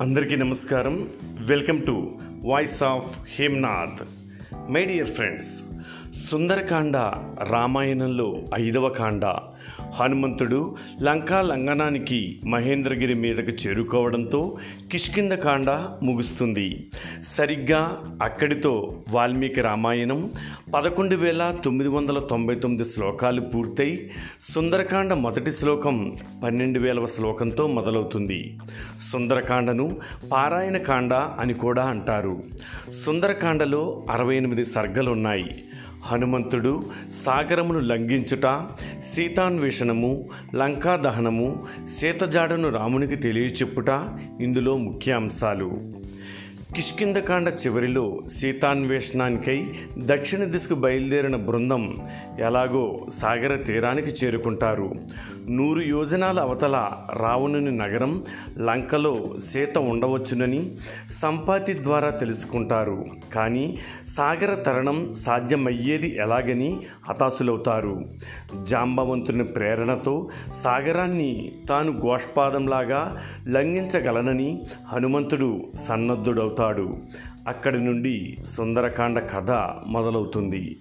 అందరికీ నమస్కారం. Welcome to Voice of Hemnath. My dear friends Sundarakanda రామాయణంలో ఐదవ కాండ. హనుమంతుడు లంకా లంఘనానికి మహేంద్రగిరి మీదకు చేరుకోవడంతో కిష్కింద కాండ ముగుస్తుంది. సరిగ్గా అక్కడితో వాల్మీకి రామాయణం పదకొండు వేల తొమ్మిది వందల తొంభై తొమ్మిది శ్లోకాలు పూర్తయి సుందరకాండ మొదటి శ్లోకం పన్నెండు వేలవ శ్లోకంతో మొదలవుతుంది. సుందరకాండను పారాయణ కాండ అని కూడా అంటారు. సుందరకాండలో అరవై ఎనిమిది సర్గలున్నాయి. హనుమంతుడు సాగరమును లంఘించుట సీతాన్వేషణము లంకా దహనము సీతజాడను రామునికి తెలియచెప్పుట ఇందులో ముఖ్య అంశాలు కిష్కిందకాండ చివరిలో సీతాన్వేషణానికై దక్షిణ దిశకు బయలుదేరిన బృందం ఎలాగో సాగర తీరానికి చేరుకుంటారు. నూరు యోజనాల అవతల రావణుని నగరం లంకలో సీత ఉండవచ్చునని సంపాతి ద్వారా తెలుసుకుంటారు. కానీ సాగర తరణం సాధ్యమయ్యేది ఎలాగని హతాశులవుతారు. జాంబవంతుని ప్రేరణతో సాగరాన్ని తాను గోష్పాదంలాగా లంఘించగలనని హనుమంతుడు సన్నద్ధుడవుతాడు. అక్కడి నుండి సుందరకాండ కథ మొదలవుతుంది.